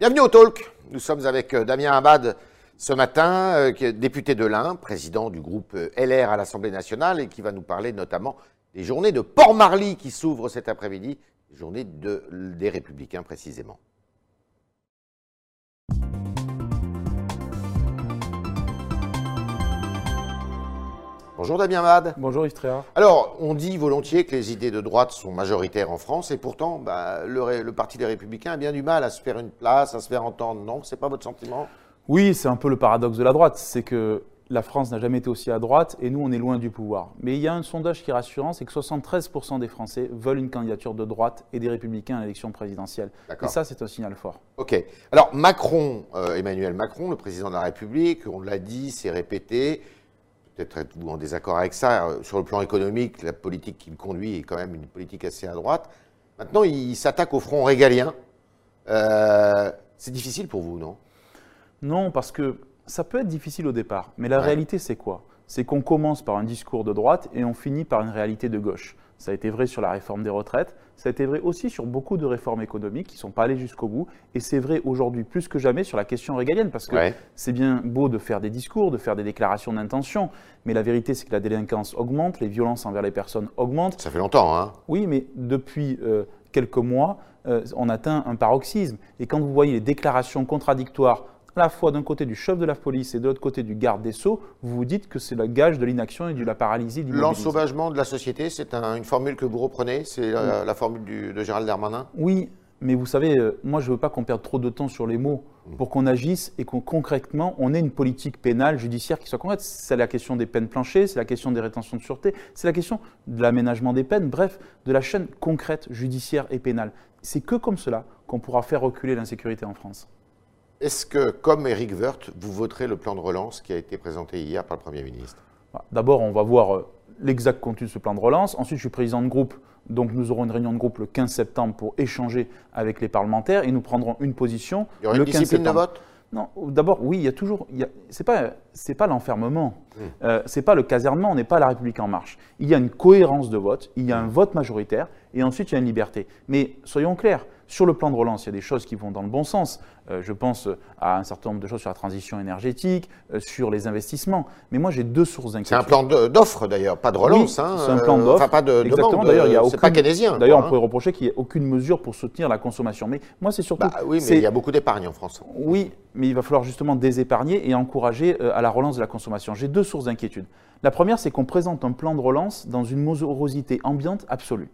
Bienvenue au Talk. Nous sommes avec euh, Damien Abad ce matin, euh, député de l'Ain, président du groupe euh, LR à l'Assemblée nationale et qui va nous parler notamment des journées de Port-Marly qui s'ouvrent cet après-midi, de- des Républicains précisément. Bonjour Damien Abad. Bonjour Yves. Alors, on dit volontiers que les idées de droite sont majoritaires en France, et pourtant, bah, le, Parti des Républicains a bien du mal à se faire une place, à se faire entendre. Non, c'est pas votre sentiment? Oui, c'est un peu le paradoxe de la droite, c'est que la France n'a jamais été aussi à droite et nous, on est loin du pouvoir. Mais il y a un sondage qui est rassurant, c'est que 73% des Français veulent une candidature de droite et des républicains à l'élection présidentielle. Et ça, c'est un signal fort. Ok. Alors, Macron, euh, Emmanuel Macron, le président de la République, on l'a dit, c'est répété. Peut-être êtes-vous en désaccord avec ça. euh, Sur le plan économique, la politique qu'il conduit est quand même une politique assez à droite. Maintenant, il s'attaque au front régalien. Euh, c'est difficile pour vous, non? Non, parce que ça peut être difficile au départ, mais la Ouais. réalité, c'est quoi? C'est qu'on commence par un discours de droite et on finit par une réalité de gauche. Ça a été vrai sur la réforme des retraites, ça a été vrai aussi sur beaucoup de réformes économiques qui ne sont pas allées jusqu'au bout, et c'est vrai aujourd'hui plus que jamais sur la question régalienne, parce que Ouais. c'est bien beau de faire des discours, de faire des déclarations d'intention, mais la vérité, c'est que la délinquance augmente, les violences envers les personnes augmentent, Ça fait longtemps, hein oui, mais depuis euh, quelques mois, euh, on atteint un paroxysme. Et quand vous voyez les déclarations contradictoires, à la fois d'un côté du chef de la police et de l'autre côté du garde des Sceaux, vous vous dites que c'est le gage de l'inaction et de la paralysie du L'ensauvagement de la société, c'est un- une formule que vous reprenez C'est la, la formule du- de Gérald Darmanin? Oui, mais vous savez, euh, moi je ne veux pas qu'on perde trop de temps sur les mots pour qu'on agisse et qu'on concrètement, on ait une politique pénale, judiciaire qui soit concrète. C'est la question des peines planchées, c'est la question des rétentions de sûreté, c'est la question de l'aménagement des peines, bref, de la chaîne concrète, judiciaire et pénale. C'est que comme cela qu'on pourra faire reculer l'insécurité en France. Est-ce que, comme Éric Woerth, vous voterez le plan de relance qui a été présenté hier par le Premier ministre? Voilà. D'abord, on va voir euh, l'exact contenu de ce plan de relance. Ensuite, je suis président de groupe, donc nous aurons une réunion de groupe le 15 septembre pour échanger avec les parlementaires et nous prendrons une position. Il y aura le une 15 discipline de vote? Non, d'abord, oui, il y a toujours. C'est pas, c'est pas l'enfermement, Hmm. euh, c'est pas le casernement, on n'est pas la République en marche. Il y a une cohérence de vote, il y a un vote majoritaire, et ensuite il y a une liberté. Mais soyons clairs, sur le plan de relance, il y a des choses qui vont dans le bon sens. Euh, je pense à un certain nombre de choses sur la transition énergétique, euh, sur les investissements. Mais moi, j'ai deux sources C'est d'inquiétude. un plan d'offre d'ailleurs, pas de relance. Oui, hein, c'est un plan euh, d'offre. Enfin, pas de Exactement. demande. D'ailleurs, il y a C'est aucune- pas keynésien. D'ailleurs, on quoi, hein. pourrait reprocher qu'il n'y ait aucune mesure pour soutenir la consommation. Mais moi, c'est surtout. Bah oui, mais c'est- il y a beaucoup d'épargne en France. oui, mais il va falloir justement désépargner et encourager euh, à la relance de la consommation. J'ai deux sources d'inquiétude. La première, c'est qu'on présente un plan de relance dans une morosité ambiante absolue.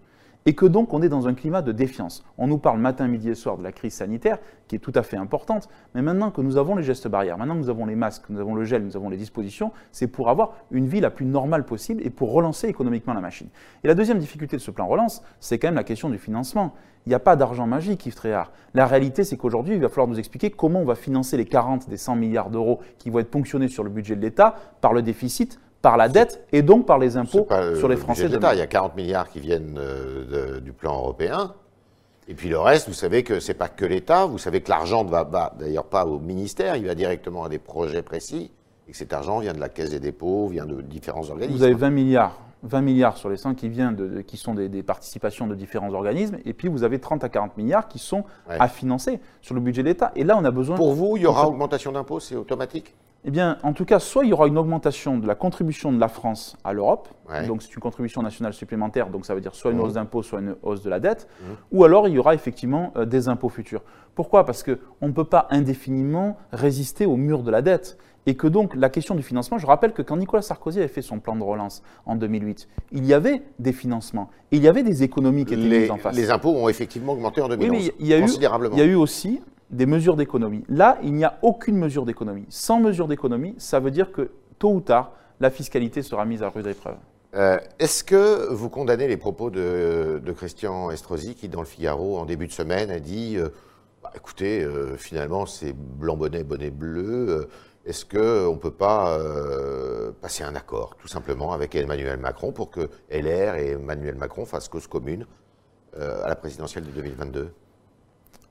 Et que donc on est dans un climat de défiance. On nous parle matin, midi et soir de la crise sanitaire, qui est tout à fait importante, mais maintenant que nous avons les gestes barrières, maintenant que nous avons les masques, nous avons le gel, nous avons les dispositions, c'est pour avoir une vie la plus normale possible et pour relancer économiquement la machine. Et la deuxième difficulté de ce plan relance, c'est quand même la question du financement. Il n'y a pas d'argent magique, Yves Tréhard. La réalité, c'est qu'aujourd'hui, il va falloir nous expliquer comment on va financer les 40 des 100 milliards d'euros qui vont être ponctionnés sur le budget de l'État par le déficit, par la dette et donc par les impôts pas sur les Français de. Il y a 40 milliards qui viennent euh, de- du plan européen. Et puis le reste, vous savez que c'est pas que l'État. Vous savez que l'argent ne va d'ailleurs pas au ministère, il va directement à des projets précis. Et que cet argent vient de la Caisse des dépôts, vient de différents organismes. Vous avez 20 milliards, 20 milliards sur les 100 qui, viennent de, qui sont des, des participations de différents organismes, et puis vous avez 30 à 40 milliards qui sont Ouais. à financer sur le budget de l'État. Et là, on a besoin. Pour vous, il y aura augmentation d'impôts, c'est automatique? Eh bien, en tout cas, soit il y aura une augmentation de la contribution de la France à l'Europe, Ouais. donc c'est une contribution nationale supplémentaire, donc ça veut dire soit une Mhm. hausse d'impôts, soit une hausse de la dette, Mhm. ou alors il y aura effectivement euh, des impôts futurs. Pourquoi? Parce qu'on ne peut pas indéfiniment résister au mur de la dette. Et que donc la question du financement, je rappelle que quand Nicolas Sarkozy avait fait son plan de relance en 2008, il y avait des financements, il y avait des économies qui étaient les, mises en face. les impôts ont effectivement augmenté en Oui, 2011, mais il y a eu- considérablement. Il y a eu aussi des mesures d'économie. Là, il n'y a aucune mesure d'économie. Sans mesure d'économie, ça veut dire que tôt ou tard, la fiscalité sera mise à rude épreuve. Euh, Est-ce que vous condamnez les propos de, Christian Estrosi qui, dans le Figaro, en début de semaine, a dit euh, Bah, écoutez, euh, finalement, c'est blanc bonnet, bonnet bleu. Est-ce qu'on ne peut pas passer un accord, tout simplement, avec Emmanuel Macron pour que LR et Emmanuel Macron fassent cause commune à la présidentielle de 2022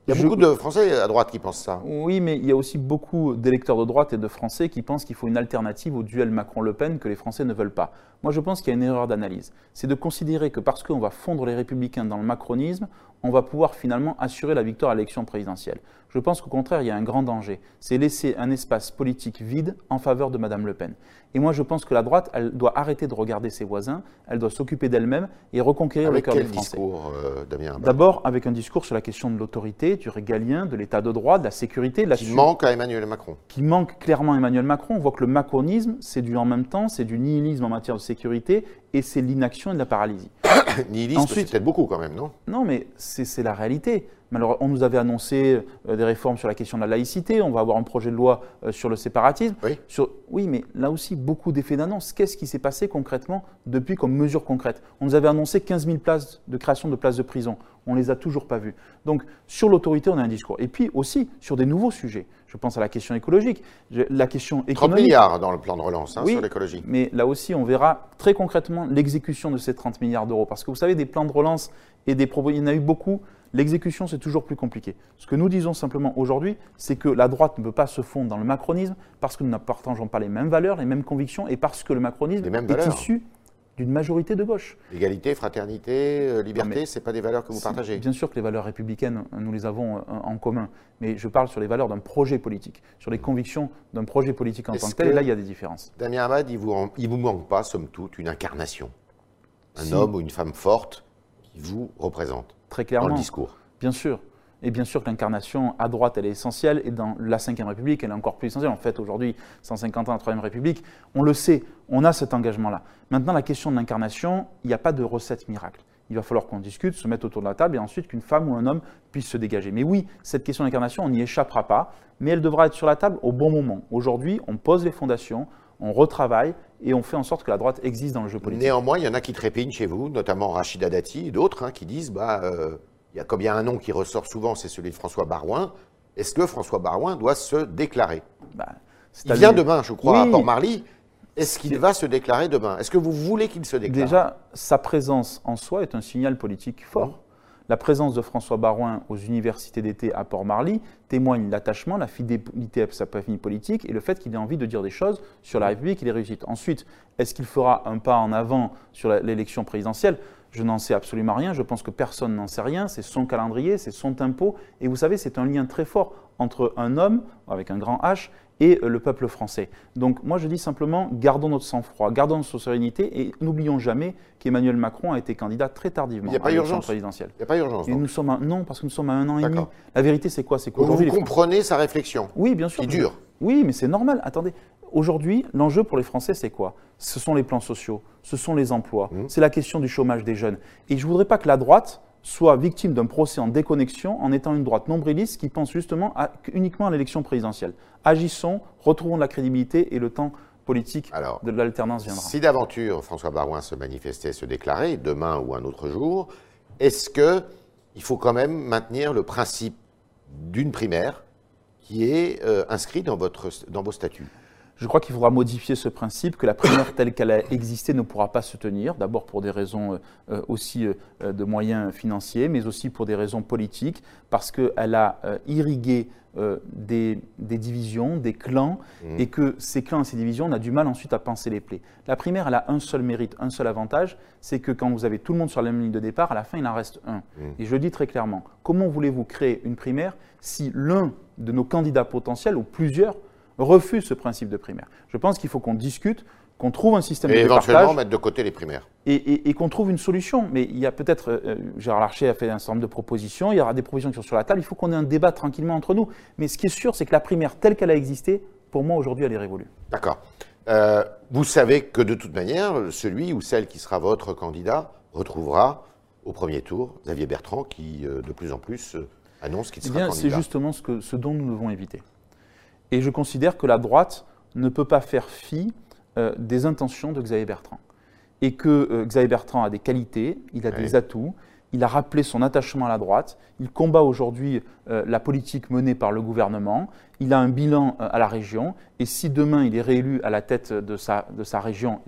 Il y a Je- beaucoup de Français à droite qui pensent ça. Oui, mais il y a aussi beaucoup d'électeurs de droite et de Français qui pensent qu'il faut une alternative au duel Macron-Le Pen que les Français ne veulent pas. Moi, je pense qu'il y a une erreur d'analyse. C'est de considérer que parce qu'on va fondre les républicains dans le macronisme, on va pouvoir finalement assurer la victoire à l'élection présidentielle. Je pense qu'au contraire, il y a un grand danger. C'est laisser un espace politique vide en faveur de Mme Le Pen. Et moi, je pense que la droite, elle doit arrêter de regarder ses voisins, elle doit s'occuper d'elle-même et reconquérir le cœur des Français. discours, euh, Damien D'abord, avec un discours sur la question de l'autorité, du régalien, de l'état de droit, de la sécurité. De la qui manque à Emmanuel Macron. Qui manque clairement à Emmanuel Macron. On voit que le macronisme, c'est du en même temps, c'est du nihilisme en matière de sécurité et c'est l'inaction et de la paralysie. nihilisme, c'est peut-être beaucoup quand même, non? Non, mais c'est la réalité on nous avait annoncé euh, des réformes sur la question de la laïcité, on va avoir un projet de loi euh, sur le séparatisme. Oui. oui, mais là aussi, beaucoup d'effets d'annonce. Qu'est-ce qui s'est passé concrètement depuis comme mesure concrète? On nous avait annoncé 15 000 places de création de places de prison. On ne les a toujours pas vues. Donc, sur l'autorité, on a un discours. Et puis aussi, sur des nouveaux sujets. Je pense à la question écologique, la question économique. 30 milliards dans le plan de relance hein, sur l'écologie. Mais là aussi, on verra très concrètement l'exécution de ces 30 milliards d'euros. Parce que vous savez, des plans de relance et des il y en a eu beaucoup L'exécution, c'est toujours plus compliqué. Ce que nous disons simplement aujourd'hui, c'est que la droite ne peut pas se fondre dans le macronisme parce que nous ne partageons pas les mêmes valeurs, les mêmes convictions et parce que le macronisme est issu d'une majorité de gauche. Égalité, fraternité, euh, liberté, ce n'est pas des valeurs que vous partagez Bien sûr que les valeurs républicaines, nous les avons euh, en commun, mais je parle sur les valeurs d'un projet politique, sur les convictions d'un projet politique en tant que tel, et là il y a des différences. Damien Hamad, il ne vous, vous manque pas, somme toute, une incarnation? Un homme ou une femme forte qui vous représente très clairement. Dans le discours. Bien sûr. Et bien sûr que l'incarnation à droite, elle est essentielle, et dans la Ve République, elle est encore plus essentielle. En fait, aujourd'hui, 150 ans de la Troisième République, on le sait, on a cet engagement-là. Maintenant, la question de l'incarnation, il n'y a pas de recette miracle. Il va falloir qu'on discute, se mette autour de la table, et ensuite qu'une femme ou un homme puisse se dégager. Mais oui, cette question d'incarnation, on n'y échappera pas, mais elle devra être sur la table au bon moment. Aujourd'hui, on pose les fondations, on retravaille, et on fait en sorte que la droite existe dans le jeu politique. Néanmoins, il y en a qui trépignent chez vous, notamment Rachida Dati et d'autres, hein, qui disent bah, euh, il y a comme il y a un nom qui ressort souvent, c'est celui de François Barouin. Est-ce que François Barouin doit se déclarer? Bah, Il vient demain, je crois, à Port-Marly. Est-ce qu'il va se déclarer demain? Est-ce que vous voulez qu'il se déclare? Déjà, sa présence en soi est un signal politique fort. La présence de François Barouin aux universités d'été à Port-Marly témoigne l'attachement, la fidélité à sa famille politique et le fait qu'il ait envie de dire des choses sur la République et les réussites. Ensuite, est-ce qu'il fera un pas en avant sur l'élection présidentielle? Je n'en sais absolument rien, je pense que personne n'en sait rien, c'est son calendrier, c'est son tempo, et vous savez, c'est un lien très fort entre un homme, avec un grand H, et euh, le peuple français. Donc moi je dis simplement, gardons notre sang-froid, gardons notre sérénité et n'oublions jamais qu'Emmanuel Macron a été candidat très tardivement à l'élection présidentielle. Il n'y a pas urgence. nous sommes non, parce que nous sommes à un an et demi. La vérité c'est quoi? C'est qu'aujourd'hui... Vous comprenez sa réflexion Oui, bien sûr. Qui dure. Oui, mais c'est normal. Attendez, aujourd'hui, l'enjeu pour les Français, c'est quoi? Ce sont les plans sociaux, ce sont les emplois, mmh. c'est la question du chômage des jeunes. Et je ne voudrais pas que la droite soit victime d'un procès en déconnexion en étant une droite nombriliste qui pense justement uniquement à l'élection présidentielle. Agissons, retrouvons de la crédibilité et le temps politique de l'alternance viendra. Si d'aventure François Barouin se manifestait, se déclarait, demain ou un autre jour, est-ce qu'il faut quand même maintenir le principe d'une primaire qui est euh, inscrit dans, votre, dans vos statuts? Je crois qu'il faudra modifier ce principe, que la primaire telle qu'elle a existé ne pourra pas se tenir, d'abord pour des raisons euh, euh, aussi euh, de moyens financiers, mais aussi pour des raisons politiques, parce qu'elle a irrigué des, divisions, des clans, mmh. et que ces clans et ces divisions, on a du mal ensuite à penser les plaies. La primaire, elle a un seul mérite, un seul avantage, c'est que quand vous avez tout le monde sur la même ligne de départ, à la fin, il en reste un. Mmh. Et je le dis très clairement, comment voulez-vous créer une primaire si l'un de nos candidats potentiels, ou plusieurs, refuse ce principe de primaire. Je pense qu'il faut qu'on discute, qu'on trouve un système et de éventuellement mettre de côté les primaires. Et, qu'on trouve une solution. Mais il y a peut-être, euh, Gérard Larcher a fait un certain nombre de propositions, il y aura des propositions qui sont sur la table, il faut qu'on ait un débat tranquillement entre nous. Mais ce qui est sûr, c'est que la primaire telle qu'elle a existé, pour moi aujourd'hui, elle est révolue. D'accord. Euh, vous savez que de toute manière, celui ou celle qui sera votre candidat retrouvera au premier tour Xavier Bertrand qui, euh, de plus en plus, annonce qu'il eh sera candidat. C'est justement ce, que, ce dont nous devons éviter. Et je considère que la droite ne peut pas faire fi euh, des intentions de Xavier Bertrand. Et que euh, Xavier Bertrand a des qualités, il a des atouts, il a rappelé son attachement à la droite, il combat aujourd'hui euh, la politique menée par le gouvernement, il a un bilan à la région, et si demain il est réélu à la tête de sa, de sa région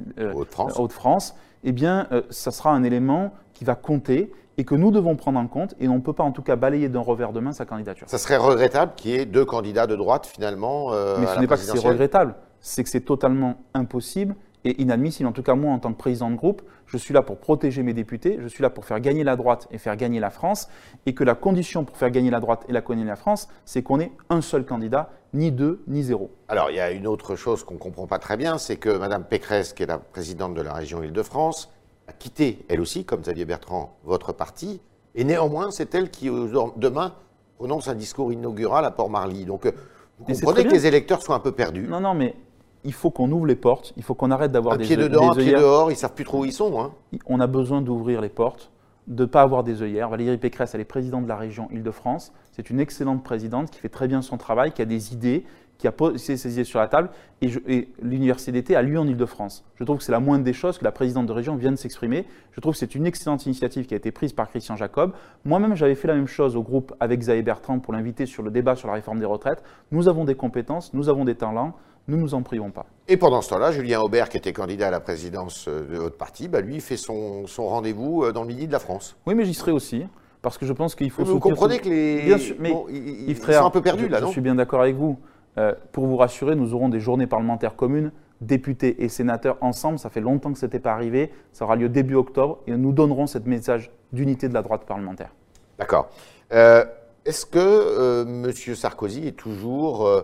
Haute-France, eh bien, ça sera un élément qui va compter et que nous devons prendre en compte, et on ne peut pas en tout cas balayer d'un revers de main sa candidature. Ça serait regrettable qu'il y ait deux candidats de droite finalement euh, Mais ce n'est pas que c'est regrettable, c'est que c'est totalement impossible est inadmissible. En tout cas, moi, en tant que président de groupe, je suis là pour protéger mes députés, je suis là pour faire gagner la droite et faire gagner la France, et que la condition pour faire gagner la droite et la gagner la France, c'est qu'on ait un seul candidat, ni deux, ni zéro. Alors, il y a une autre chose qu'on ne comprend pas très bien, c'est que Mme Pécresse, qui est la présidente de la région Île-de-France, a quitté, elle aussi, comme Xavier Bertrand, votre parti, et néanmoins, c'est elle qui, demain, prononce un discours inaugural à Port-Marly. Donc, euh, vous comprenez que les électeurs soient un peu perdus. Non, non, mais il faut qu'on ouvre les portes, il faut qu'on arrête d'avoir des pied dedans, un pied dehors, ils ne savent plus trop où ils sont. Hein. On a besoin d'ouvrir les portes, de ne pas avoir des œillères. Valérie Pécresse, elle est présidente de la région Île-de-France. C'est une excellente présidente qui fait très bien son travail, qui a des idées, qui a posé ses idées sur la table, et, l'université d'été a lieu en Ile-de-France. Je trouve que c'est la moindre des choses que la présidente de région vienne s'exprimer. Je trouve que c'est une excellente initiative qui a été prise par Christian Jacob. Moi-même, j'avais fait la même chose au groupe avec Xavier Bertrand pour l'inviter sur le débat sur la réforme des retraites. Nous avons des compétences, nous avons des talents, nous nous en prions pas. Et pendant ce temps-là, Julien Aubert, qui était candidat à la présidence euh, de votre parti, bah lui, fait son, rendez-vous euh, dans le midi de la France. Oui, mais j'y serai aussi. Parce que je pense qu'il faut. vous comprenez que les. Bien sûr, mais ils, sont un peu perdus là, non? Je suis bien d'accord avec vous. Euh, pour vous rassurer, nous aurons des journées parlementaires communes, députés et sénateurs ensemble. Ça fait longtemps que ce n'était pas arrivé. Ça aura lieu début octobre et nous donnerons ce message d'unité de la droite parlementaire. D'accord. Euh, est-ce que euh, M. Sarkozy est toujours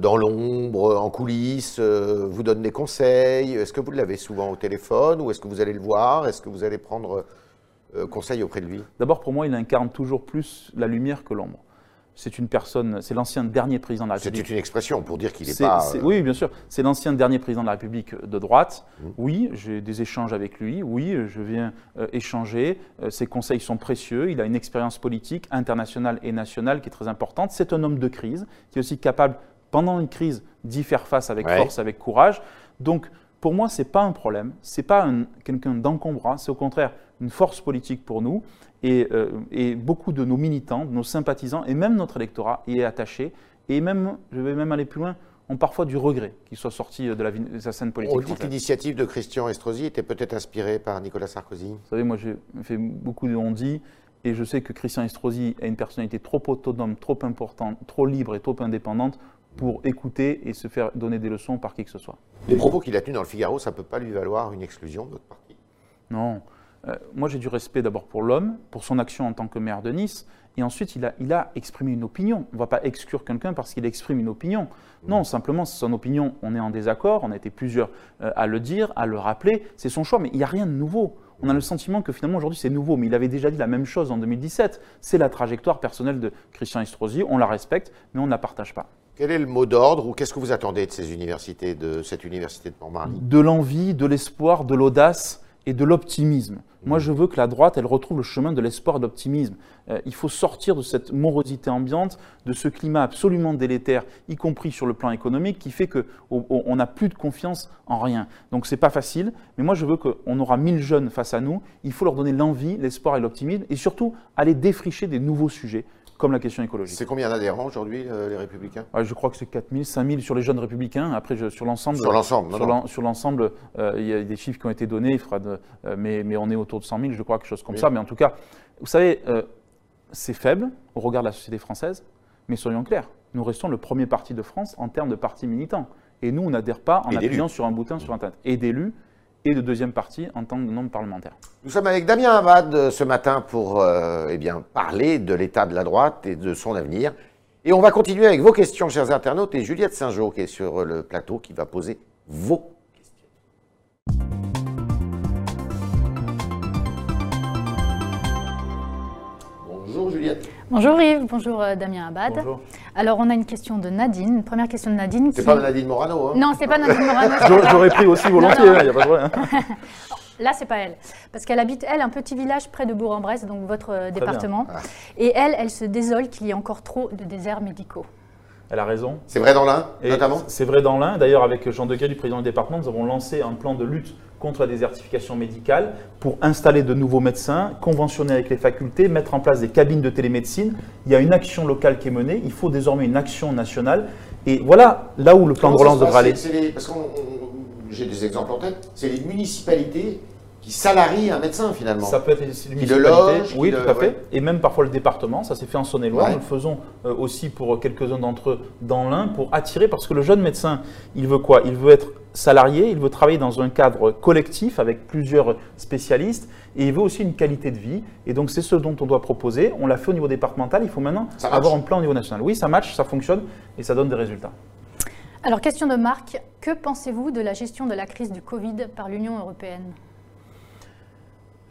dans l'ombre, en coulisses, vous donne des conseils? Est-ce que vous l'avez souvent au téléphone ou est-ce que vous allez le voir? Est-ce que vous allez prendre conseil auprès de lui? D'abord, pour moi, il incarne toujours plus la lumière que l'ombre c'est une personne, c'est l'ancien dernier président de la République. C'est une expression pour dire qu'il n'est pas. Euh, oui, bien sûr. C'est l'ancien dernier président de la République de droite. Mmh. Oui, j'ai des échanges avec lui. Oui, je viens euh, échanger. Euh, ses conseils sont précieux. Il a une expérience politique internationale et nationale qui est très importante. C'est un homme de crise qui est aussi capable, pendant une crise, d'y faire face avec force, avec courage. Donc, pour moi, ce n'est pas un problème. Ce n'est pas quelqu'un d'encombrant. C'est au contraire une force politique pour nous. Euh, et, beaucoup de nos militants, de nos sympathisants, et même notre électorat y est attaché. Et même, je vais même aller plus loin, ont parfois du regret qu'il soit sorti de la, scène politique. On dit que l'initiative de Christian Estrosi était peut-être inspirée par Nicolas Sarkozy. Vous savez, moi j'ai fait beaucoup de on-dit, et je sais que Christian Estrosi a une personnalité trop autonome, trop importante, trop libre et trop indépendante pour écouter et se faire donner des leçons par qui que ce soit. Les propos qu'il a tenus dans le Figaro, ça ne peut pas lui valoir une exclusion de votre parti Non. Euh, moi, j'ai du respect d'abord pour l'homme, pour son action en tant que maire de Nice, et ensuite, il a, il a exprimé une opinion. On ne va pas exclure quelqu'un parce qu'il exprime une opinion. Non, simplement, c'est son opinion, on est en désaccord, on a été plusieurs euh, à le dire, à le rappeler, c'est son choix, mais il n'y a rien de nouveau. On a le sentiment que finalement aujourd'hui c'est nouveau, mais il avait déjà dit la même chose en 2017. C'est la trajectoire personnelle de Christian Estrosi, on la respecte, mais on ne la partage pas. Quel est le mot d'ordre ou qu'est-ce que vous attendez de ces universités, de cette université de Montmartre? De l'envie, de l'espoir, de l'audace et de l'optimisme. Moi, je veux que la droite, elle retrouve le chemin de l'espoir et de l'optimisme. Euh, il faut sortir de cette morosité ambiante, de ce climat absolument délétère, y compris sur le plan économique, qui fait qu'on n'a plus de confiance en rien. Donc, c'est pas facile, mais moi, je veux qu'on aura 1000 jeunes face à nous. Il faut leur donner l'envie, l'espoir et l'optimisme, et surtout aller défricher des nouveaux sujets comme la question écologique. C'est combien d'adhérents aujourd'hui, euh, les Républicains Je crois que c'est 4 000, 5 000 sur les jeunes Républicains. Après, je, sur l'ensemble, sur l'ensemble, sur l'ensemble, euh, il y a des chiffres qui ont été donnés. Il fera de, euh, mais, mais, on est autour de 100 000, je crois, quelque chose comme ça. Mais en tout cas, vous savez, c'est faible au regard de la société française. Mais soyons clairs, nous restons le premier parti de France en termes de parti militant. Et nous, on n'adhère pas en appuyant sur un bouton sur Internet. Et d'élus, de deuxième partie en tant que nombre parlementaire. Nous sommes avec Damien Abad euh, ce matin pour euh, eh parler de l'état de la droite et de son avenir. Et on va continuer avec vos questions, chers internautes, et Juliette Saint-Jean qui est sur le plateau qui va poser vos questions. Bonjour Yves, bonjour euh, Damien Abad. Bonjour. Alors on a une question de Nadine, une première question de Nadine. C'est pas Nadine Morano, hein Non, c'est pas Nadine Morano. J'aurais pris aussi volontiers, il n'y hein, a pas de problème. Là, c'est pas elle. Parce qu'elle habite, elle, un petit village près de Bourg-en-Bresse, donc votre euh, département. Ah. Et elle, elle se désole qu'il y ait encore trop de déserts médicaux. Elle a raison. C'est vrai dans l'Ain, notamment? C'est vrai dans l'Ain. D'ailleurs, avec Jean Dequet, du président du département, nous avons lancé un plan de lutte contre la désertification médicale pour installer de nouveaux médecins, conventionner avec les facultés, mettre en place des cabines de télémédecine. Il y a une action locale qui est menée. Il faut désormais une action nationale. Et voilà là où le plan de relance devra aller. parce que j'ai des exemples en tête. C'est les municipalités qui salarie un médecin finalement. Ça peut être une municipalité, oui, tout à fait. Et même parfois le département, ça s'est fait en Saône-et-Loire. Nous le faisons euh, aussi pour quelques-uns d'entre eux dans l'Ain pour attirer, parce que le jeune médecin, il veut quoi? Il veut être salarié, il veut travailler dans un cadre collectif avec plusieurs spécialistes et il veut aussi une qualité de vie. Et donc c'est ce dont on doit proposer. On l'a fait au niveau départemental, il faut maintenant avoir un plan au niveau national. Oui, ça match, ça fonctionne et ça donne des résultats. Alors question de Marc, que pensez-vous de la gestion de la crise du Covid par l'Union européenne?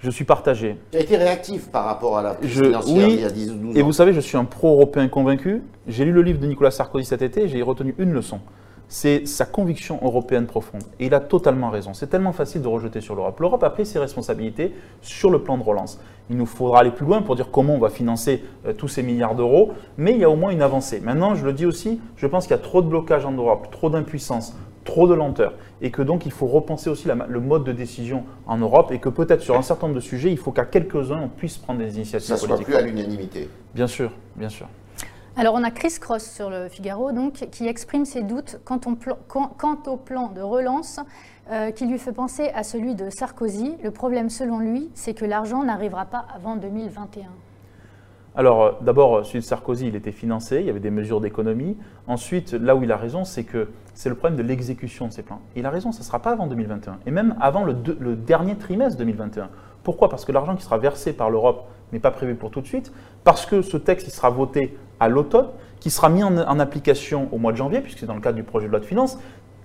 Je suis partagé. Tu as été réactif par rapport à la crise financière il y a 10 ou 12 ans. Et vous savez, je suis un pro-européen convaincu. J'ai lu le livre de Nicolas Sarkozy cet été et j'ai retenu une leçon. C'est sa conviction européenne profonde. Et il a totalement raison. C'est tellement facile de rejeter sur l'Europe. L'Europe a pris ses responsabilités sur le plan de relance. Il nous faudra aller plus loin pour dire comment on va financer euh, tous ces milliards d'euros, mais il y a au moins une avancée. Maintenant, je le dis aussi, je pense qu'il y a trop de blocages en Europe, trop d'impuissance, trop de lenteur, et que donc il faut repenser aussi le mode de décision en Europe, et que peut-être sur un certain nombre de sujets, il faut qu'à quelques-uns, on puisse prendre des initiatives Ça ne soit plus à l'unanimité. Bien sûr, bien sûr. Alors on a Chris Cross sur le Figaro donc, qui exprime ses doutes quant au plan, de relance euh, qui lui fait penser à celui de Sarkozy. Le problème selon lui, c'est que l'argent n'arrivera pas avant 2021. Alors, euh, d'abord, celui de Sarkozy, il était financé, il y avait des mesures d'économie. Ensuite, là où il a raison, c'est que c'est le problème de l'exécution de ces plans. Il a raison, ça ne sera pas avant 2021, et même avant le, dernier trimestre 2021. Pourquoi? Parce que l'argent qui sera versé par l'Europe n'est pas prévu pour tout de suite, parce que ce texte il sera voté à l'automne, qui sera mis en, application au mois de janvier, puisque c'est dans le cadre du projet de loi de finances,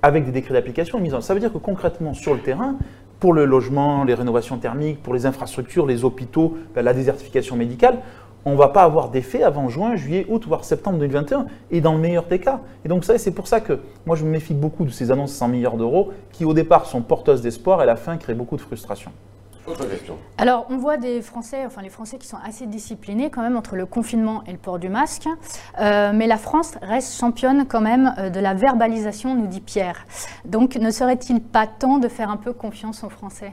avec des décrets d'application mis en. Ça veut dire que concrètement, sur le terrain, pour le logement, les rénovations thermiques, pour les infrastructures, les hôpitaux, ben, la désertification médicale, on ne va pas avoir d'effet avant juin, juillet, août, voire septembre 2021, et dans le meilleur des cas. Et donc ça, c'est pour ça que moi je me méfie beaucoup de ces annonces 100 milliards d'euros, qui au départ sont porteuses d'espoir et à la fin créent beaucoup de frustration. Autre question. Alors, on voit des Français, enfin les Français qui sont assez disciplinés quand même entre le confinement et le port du masque, euh, mais la France reste championne quand même euh, de la verbalisation, nous dit Pierre. Donc, ne serait-il pas temps de faire un peu confiance aux Français?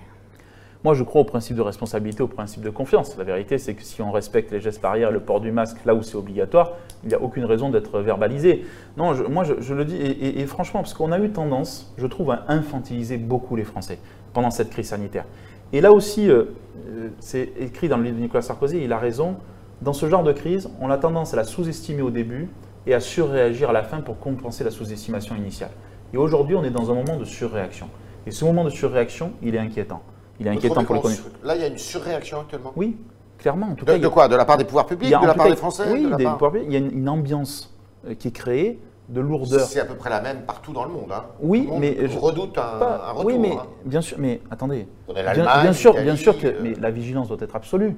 Moi, je crois au principe de responsabilité, au principe de confiance. La vérité, c'est que si on respecte les gestes barrières, le port du masque là où c'est obligatoire, il n'y a aucune raison d'être verbalisé. Non, moi, je, le dis, et, franchement, parce qu'on a eu tendance, je trouve, à infantiliser beaucoup les Français pendant cette crise sanitaire. Et là aussi, euh, euh, c'est écrit dans le livre de Nicolas Sarkozy, il a raison. Dans ce genre de crise, on a tendance à la sous-estimer au début et à surréagir à la fin pour compenser la sous-estimation initiale. Et aujourd'hui, on est dans un moment de surréaction. Et ce moment de surréaction, il est inquiétant. Il est inquiétant pour le connu. Là, il y a une surréaction actuellement Oui, clairement. En tout de, cas, de quoi? De la part des pouvoirs publics De la part des Français Oui, des pouvoirs publics. Il y a une, ambiance euh, qui est créée de lourdeur. C'est à peu près la même partout dans le monde. Hein. Oui, mais je redoute un, retour. Oui, mais hein. bien sûr, mais attendez. Bien, sûr, bien sûr que euh. mais la vigilance doit être absolue.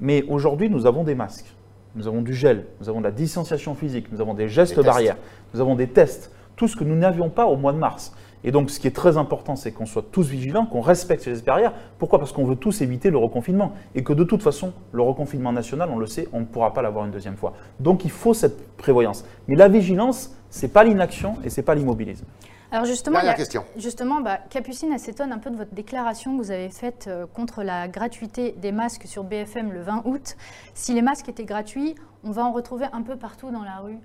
Mais aujourd'hui, nous avons des masques, nous avons du gel, nous avons de la distanciation physique, nous avons des gestes barrières, nous avons des tests, tout ce que nous n'avions pas au mois de mars. Et donc, ce qui est très important, c'est qu'on soit tous vigilants, qu'on respecte ces barrières. Pourquoi? Parce qu'on veut tous éviter le reconfinement. Et que de toute façon, le reconfinement national, on le sait, on ne pourra pas l'avoir une deuxième fois. Donc, il faut cette prévoyance. Mais la vigilance, ce n'est pas l'inaction et ce n'est pas l'immobilisme. Alors justement, question. justement bah, Capucine, elle s'étonne un peu de votre déclaration que vous avez faite euh, contre la gratuité des masques sur BFM le 20 août. Si les masques étaient gratuits, on va en retrouver un peu partout dans la rue.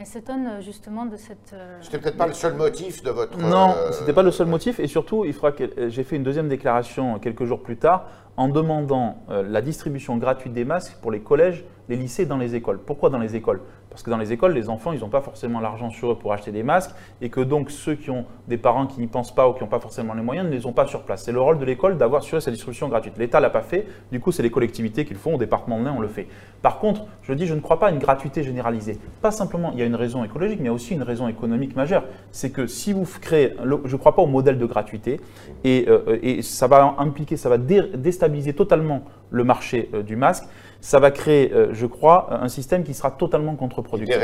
Elle s'étonne euh, justement de cette. Euh, c'était peut-être pas le seul motif de votre. Non, ce euh, c'était pas le seul motif. Et surtout, il faudra que j'ai fait une deuxième déclaration quelques jours plus tard en demandant la distribution gratuite des masques pour les collèges, les lycées, dans les écoles. Pourquoi dans les écoles? Parce que dans les écoles, les enfants, ils n'ont pas forcément l'argent sur eux pour acheter des masques et que donc ceux qui ont des parents qui n'y pensent pas ou qui n'ont pas forcément les moyens ne les ont pas sur place. C'est le rôle de l'école d'avoir sur cette distribution gratuite. L'État ne l'a pas fait, du coup, c'est les collectivités qui le font, au département de l'Ain, on le fait. Par contre, je dis, je ne crois pas à une gratuité généralisée. Pas simplement, il y a une raison écologique, mais aussi une raison économique majeure. C'est que si vous créez, je ne crois pas au modèle de gratuité et, euh, et ça va impliquer, ça va déstabiliser totalement le marché euh, du masque ça va créer, euh, je crois, un système qui sera totalement contre-productif.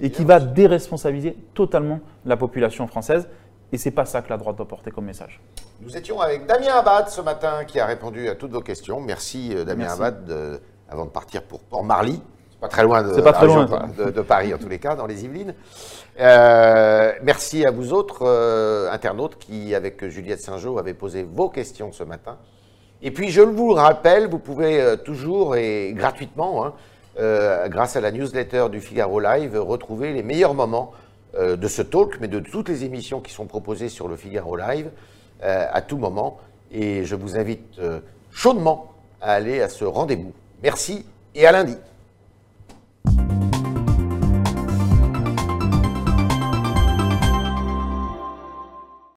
Et qui va déresponsabiliser totalement la population française. Et ce n'est pas ça que la droite doit porter comme message. Nous étions avec Damien Abad ce matin qui a répondu à toutes vos questions. Merci euh, Damien Abad avant de partir pour Port-Marly. Pas très loin, de, pas très loin de, Paris en tous les cas, dans les Yvelines. Euh, merci à vous autres internautes qui, avec Juliette Saint-Jean, avez posé vos questions ce matin. Et puis, je vous le rappelle, vous pouvez euh, toujours et gratuitement, hein, euh, grâce à la newsletter du Figaro Live, retrouver les meilleurs moments euh, de ce talk, mais de toutes les émissions qui sont proposées sur le Figaro Live à tout moment. et je vous invite chaudement à aller à ce rendez-vous. Merci et à lundi.